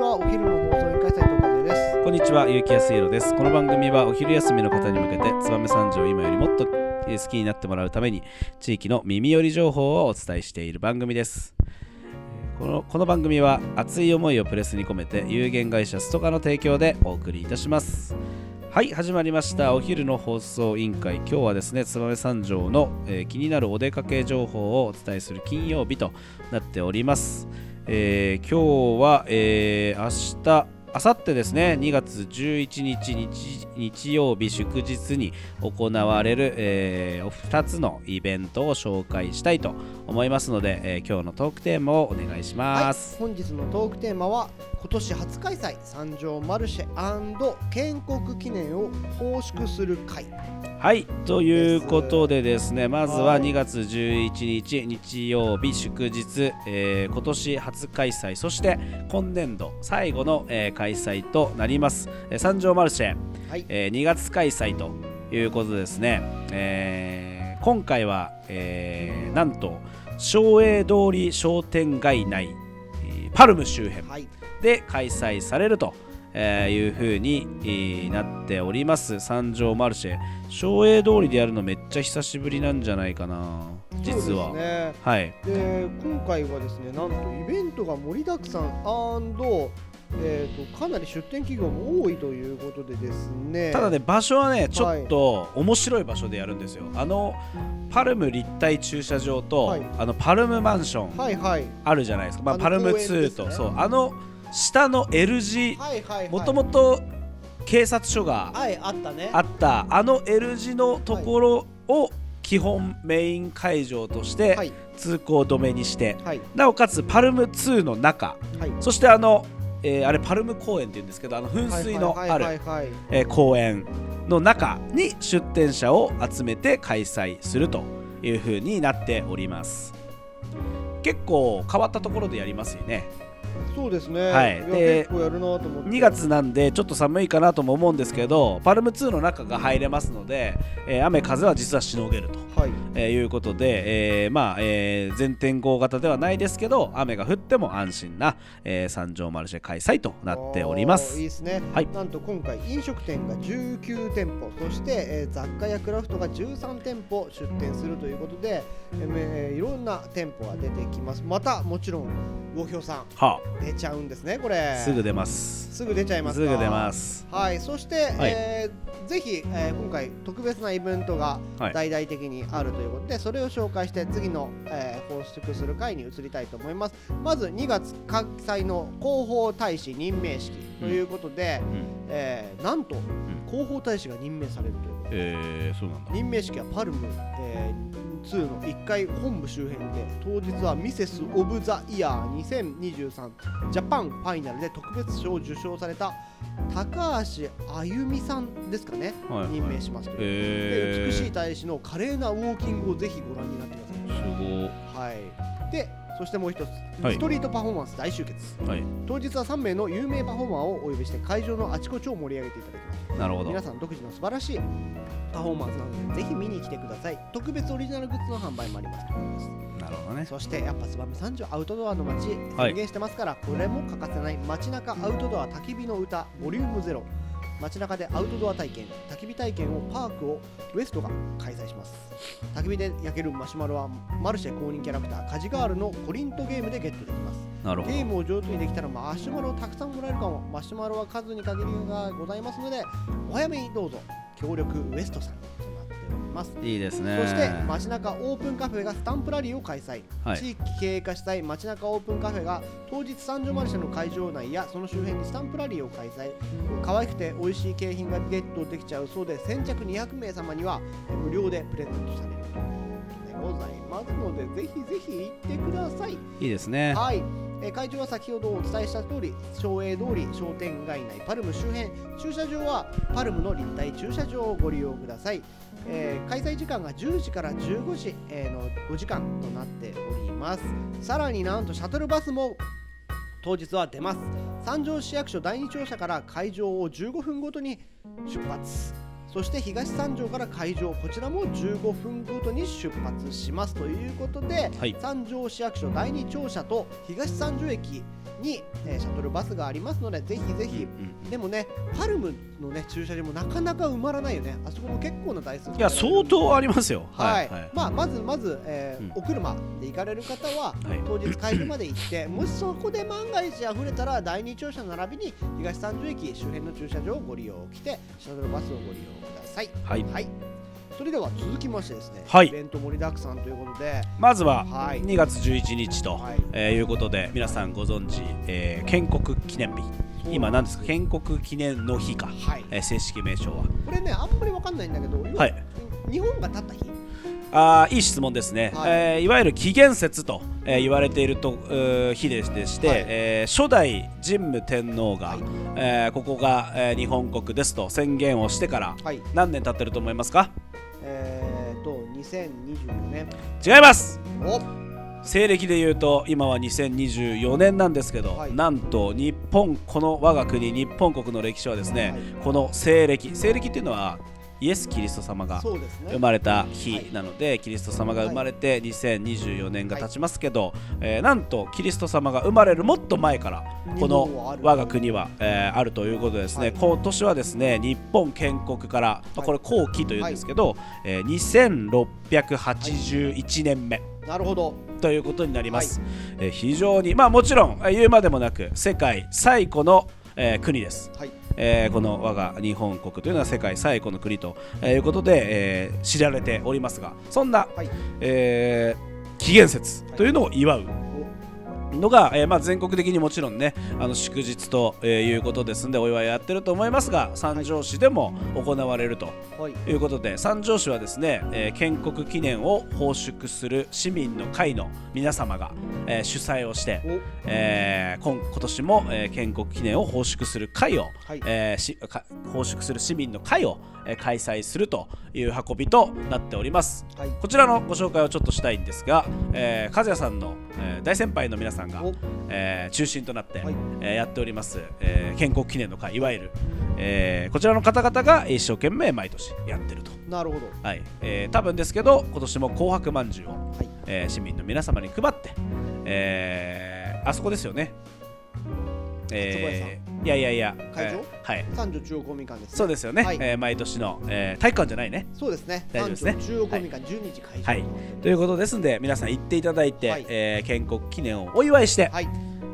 はお昼の放送委員会斉藤和ですこんにちは、ゆうきやすいろです。この番組はお昼休みの方に向けて、燕三条を今よりもっと好きになってもらうために、地域の耳寄り情報をお伝えしている番組です。このこの番組は熱い思いをプレスに込めて有限会社ストカの提供でお送りいたします。はい、始まりました。お昼の放送委員会。今日はですね、燕三条の、えー気になるお出かけ情報をお伝えする金曜日となっております。えー今日は、えー明日、あさってですね、2月11日日曜日祝日に行われる、え2つのイベントを紹介したいと思いますので、えー今日のトークテーマをお願いします。はい、本日のトークテーマは今年初開催三条マルシェ建国記念を奉祝する会はい、ということでですね、まずははい2月11日日曜日祝日、えー今年初開催、そして今年度最後の、えー開催となります、えー三条マルシェ、はい。えー2月開催ということですね、えー今回は、えーなんと昭栄通り商店街内、えーパルム周辺はい。で開催されると、えーいうふうに、えーなっております。三条マルシェ。昭栄通りでやるのめっちゃ久しぶりなんじゃないかな。実は、ね。はい。で今回はですねなんとイベントが盛りだくさん。えー、とかなり出店企業も多いということでですね。ただね場所はねちょっと面白い場所でやるんですよ。あのパルム立体駐車場と、はい。あのパルムマンションはいはい。あるじゃないですか、まあ、あのパルム公園です2ね。とそう。あの下の L 字もともと警察署がはいあったね。あった。あの L 字のところを基本メイン会場としてはい。通行止めにしてはい。なおかつパルム2の中はい。そしてあの、えーあれパルム公園って言うんですけどあの噴水のはいある公園の中に出店者を集めて開催するという風になっております。結構変わったところでやりますよねそうですね。はいやで結構やるなと思って。2月なんでちょっと寒いかなとも思うんですけどパルム2の中が入れますので、えー雨風は実はしのげるとはい。えーいうことで、えーまあ、えー全天候型ではないですけど雨が降っても安心な、えー三条マルシェ開催となっておりまおーいすいですね。はいなんと今回飲食店が19店舗、そして、えー雑貨やクラフトが13店舗出店するということで、えーいろんな店舗が出てきます。またもちろん魚評さんは出ちゃうんですね。これ。あすぐ出ますすぐ出ちゃいますか。すぐ出ますはい、そして、はいえーぜひ、えー今回特別なイベントがはい大々的にあるということで、それを紹介して次の、えー、放出する回に移りたいと思います。まず2月開催の広報大使任命式ということで、うんえーなんと広報大使が任命されるということで。えー、そうなんだ。任命式はパルム、えー、2の1階本部周辺で当日はミセス・オブ・ザ・イヤー2023ジャパンファイナルで特別賞を受賞された高橋あゆみさんですかね、はいはい。任命しますという、えー、で美しい大使の華麗なウォーキングをぜひご覧になってください。すごはい。でそしてもう一つ、はい。ストリートパフォーマンス大集結。はい。当日は3名の有名パフォーマーをお呼びして会場のあちこちを盛り上げていただきます。なるほど。皆さん独自の素晴らしいパフォーマンスなのでぜひ見に来てください。特別オリジナルグッズの販売もありますと思いますなるほどね。そしてやっぱ燕三条アウトドアの街はい。宣言してますから、これも欠かせない街中アウトドア焚き火の歌ボリュームゼロ。街中でアウトドア体験焚き火体験をパークをウエストが開催します。焚き火で焼けるマシュマロはマルシェ公認キャラクターカジガールのコリントゲームでゲットできます。なるほど。ゲームを上手にできたらマシュマロをたくさんもらえるかもマシュマロは数に限りがございますのでお早めにどうぞ協力ウエストさんとなっております。いいですね。そして街中オープンカフェがスタンプラリーを開催、はい。地域経営化したい街中オープンカフェが当日三条マルシェの会場内やその周辺にスタンプラリーを開催。可愛くて美味しい景品がゲットできちゃうそうで先着200名様には無料でプレゼントされるということでございますのでぜひぜひ行ってください。いいですね。はい、え会場は先ほどお伝えした通り昭栄通り商店街内パルム周辺駐車場はパルムの立体駐車場をご利用ください、えー開催時間が10時から15時、えの5時間となっております。さらになんとシャトルバスも当日は出ます。三条市役所第二庁舎から会場を15分ごとに出発。そして東三条から会場こちらも15分ごとに出発しますということで、はい。三条市役所第二庁舎と東三条駅に、えーシャトルバスがありますのでぜひぜひ、でもねパルムのね駐車場もなかなか埋まらないよね。あそこも結構な台数。いや相当ありますよ。はい、はい。まあ、まずまず、えーうん。お車で行かれる方は、はい。当日会場まで行ってもしそこで万が一溢れたら第二庁舎並びに東三条駅周辺の駐車場をご利用来てシャトルバスをご利用ください。はい。はい。それでは続きましてですね、はい。イベント盛りだくさんということでまずははい。2月11日と、はい。えーいうことで皆さんご存知、えー建国記念日。今何ですか？建国記念の日か、はい。えー正式名称は。これねあんまりわかんないんだけど、はい。日本が立った日あーいい質問ですね、はい。いえーいわゆる紀元節と、えー言われていると日ででして、はい。えー初代神武天皇が、はい。えーここが、えー日本国ですと宣言をしてからはい。何年経ってると思いますか？えー、と2024年。違います。お。西暦で言うと今は2024年なんですけど、はい。なんと日本この我が国日本国の歴史はですね、はい。この西暦。西暦っていうのはイエス・キリスト様が生まれた日なので、キリスト様が生まれて2024年が経ちますけど、えーなんとキリスト様が生まれるもっと前からこの我が国は、えーあるということでですね、はい。今年はですね日本建国から、まあはい。これ後期というんですけど、えー2681年目。なるほど。ということになります、えー非常にまあもちろんえー言うまでもなく世界最古の、えー国です、はいえーこの我が日本国というのは世界最古の国とえーいうことで、えー知られておりますがそんな、はい。えー紀元節というのを祝うのが、えーまあ、全国的にもちろんねあの祝日と、えーいうことですんでお祝いやってると思いますが三条市でも行われるとい。うことで三条市はですね、えー建国記念を奉祝する市民の会の皆様が、えー主催をして、お。えー今今年も、えー建国記念を奉祝する会を、はい。えーしか奉祝する市民の会を、えー開催するという運びとなっております。はい。こちらのご紹介をちょっとしたいんですが、えー、和也さんの、えー大先輩の皆さんがお、えー中心となって、はい。えーやっております、えー建国記念の会いわゆる、えーこちらの方々が一生懸命毎年やってると。なるほど。はい、えー多分ですけど今年も紅白まんじゅうを、はい。えー市民の皆様に配って、えーあそこですよね。えーいやいやいや、会場？えーはい、三条中央公民館です、ね、そうですよね、はい。えー毎年の、えー体育館じゃないね。そうですね。大丈夫ですね。中央公民館12時会場はい。ということですんで、皆さん行っていただいて、はい。えー建国記念をお祝いして、はい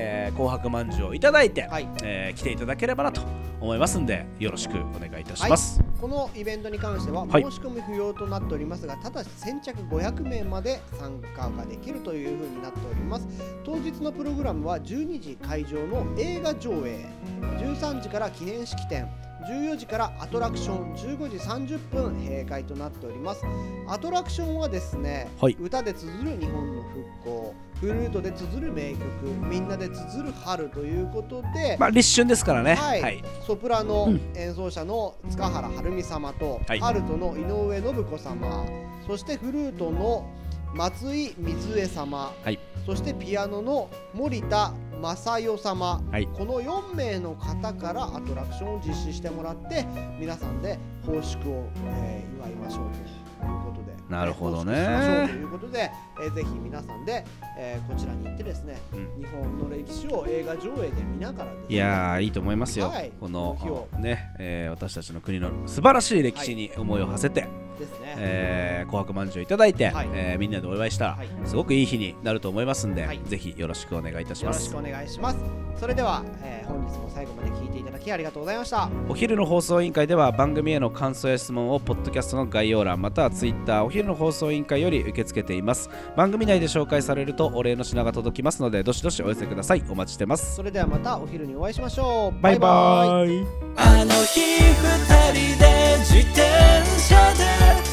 えー紅白まんじゅうをいただいて、はい。えー来ていただければなと思いますんで、よろしくお願いいたします。このイベントに関してははい。申し込み不要となっておりますが、ただし先着500名まで参加ができるというふうになっております。当日のプログラムは12時会場の映画上映。13時から記念式典14時からアトラクション15時30分閉会となっております。アトラクションはですね、はい。歌で綴る日本の復興フルートで綴る名曲みんなで綴る春ということで、まあ、立春ですからね。はい。はい。ソプラノうん。演奏者の塚原晴美様と、はい。アルトの井上信子様そしてフルートの松井水江様、はい。そしてピアノの森田正代様、はい。この4名の方からアトラクションを実施してもらって皆さんで奉祝を、えー祝いましょうということで。なるほどね。しましょうということで、えーぜひ皆さんで、えーこちらに行ってですね、うん。日本の歴史を映画上映で見ながらね。いやーいいと思いますよ、はい。このね、えー私たちの国の素晴らしい歴史に思いを馳せて、ですね。えー紅白まんじゅういただいて、はい。えーみんなでお祝いしたら、はい。すごくいい日になると思いますんで、はい。ぜひよろしくお願いいたします。よろしくお願いします。それでは、えー本日も最後まで聞いていただきありがとうございました。お昼の放送委員会では番組への感想や質問をポッドキャストの概要欄またはツイッターお昼の放送委員会より受け付けています。番組内で紹介されるとお礼の品が届きますのでどしどしお寄せください。お待ちしてます。それではまたお昼にお会いしましょう。バイバイ。あの日二人で自転車で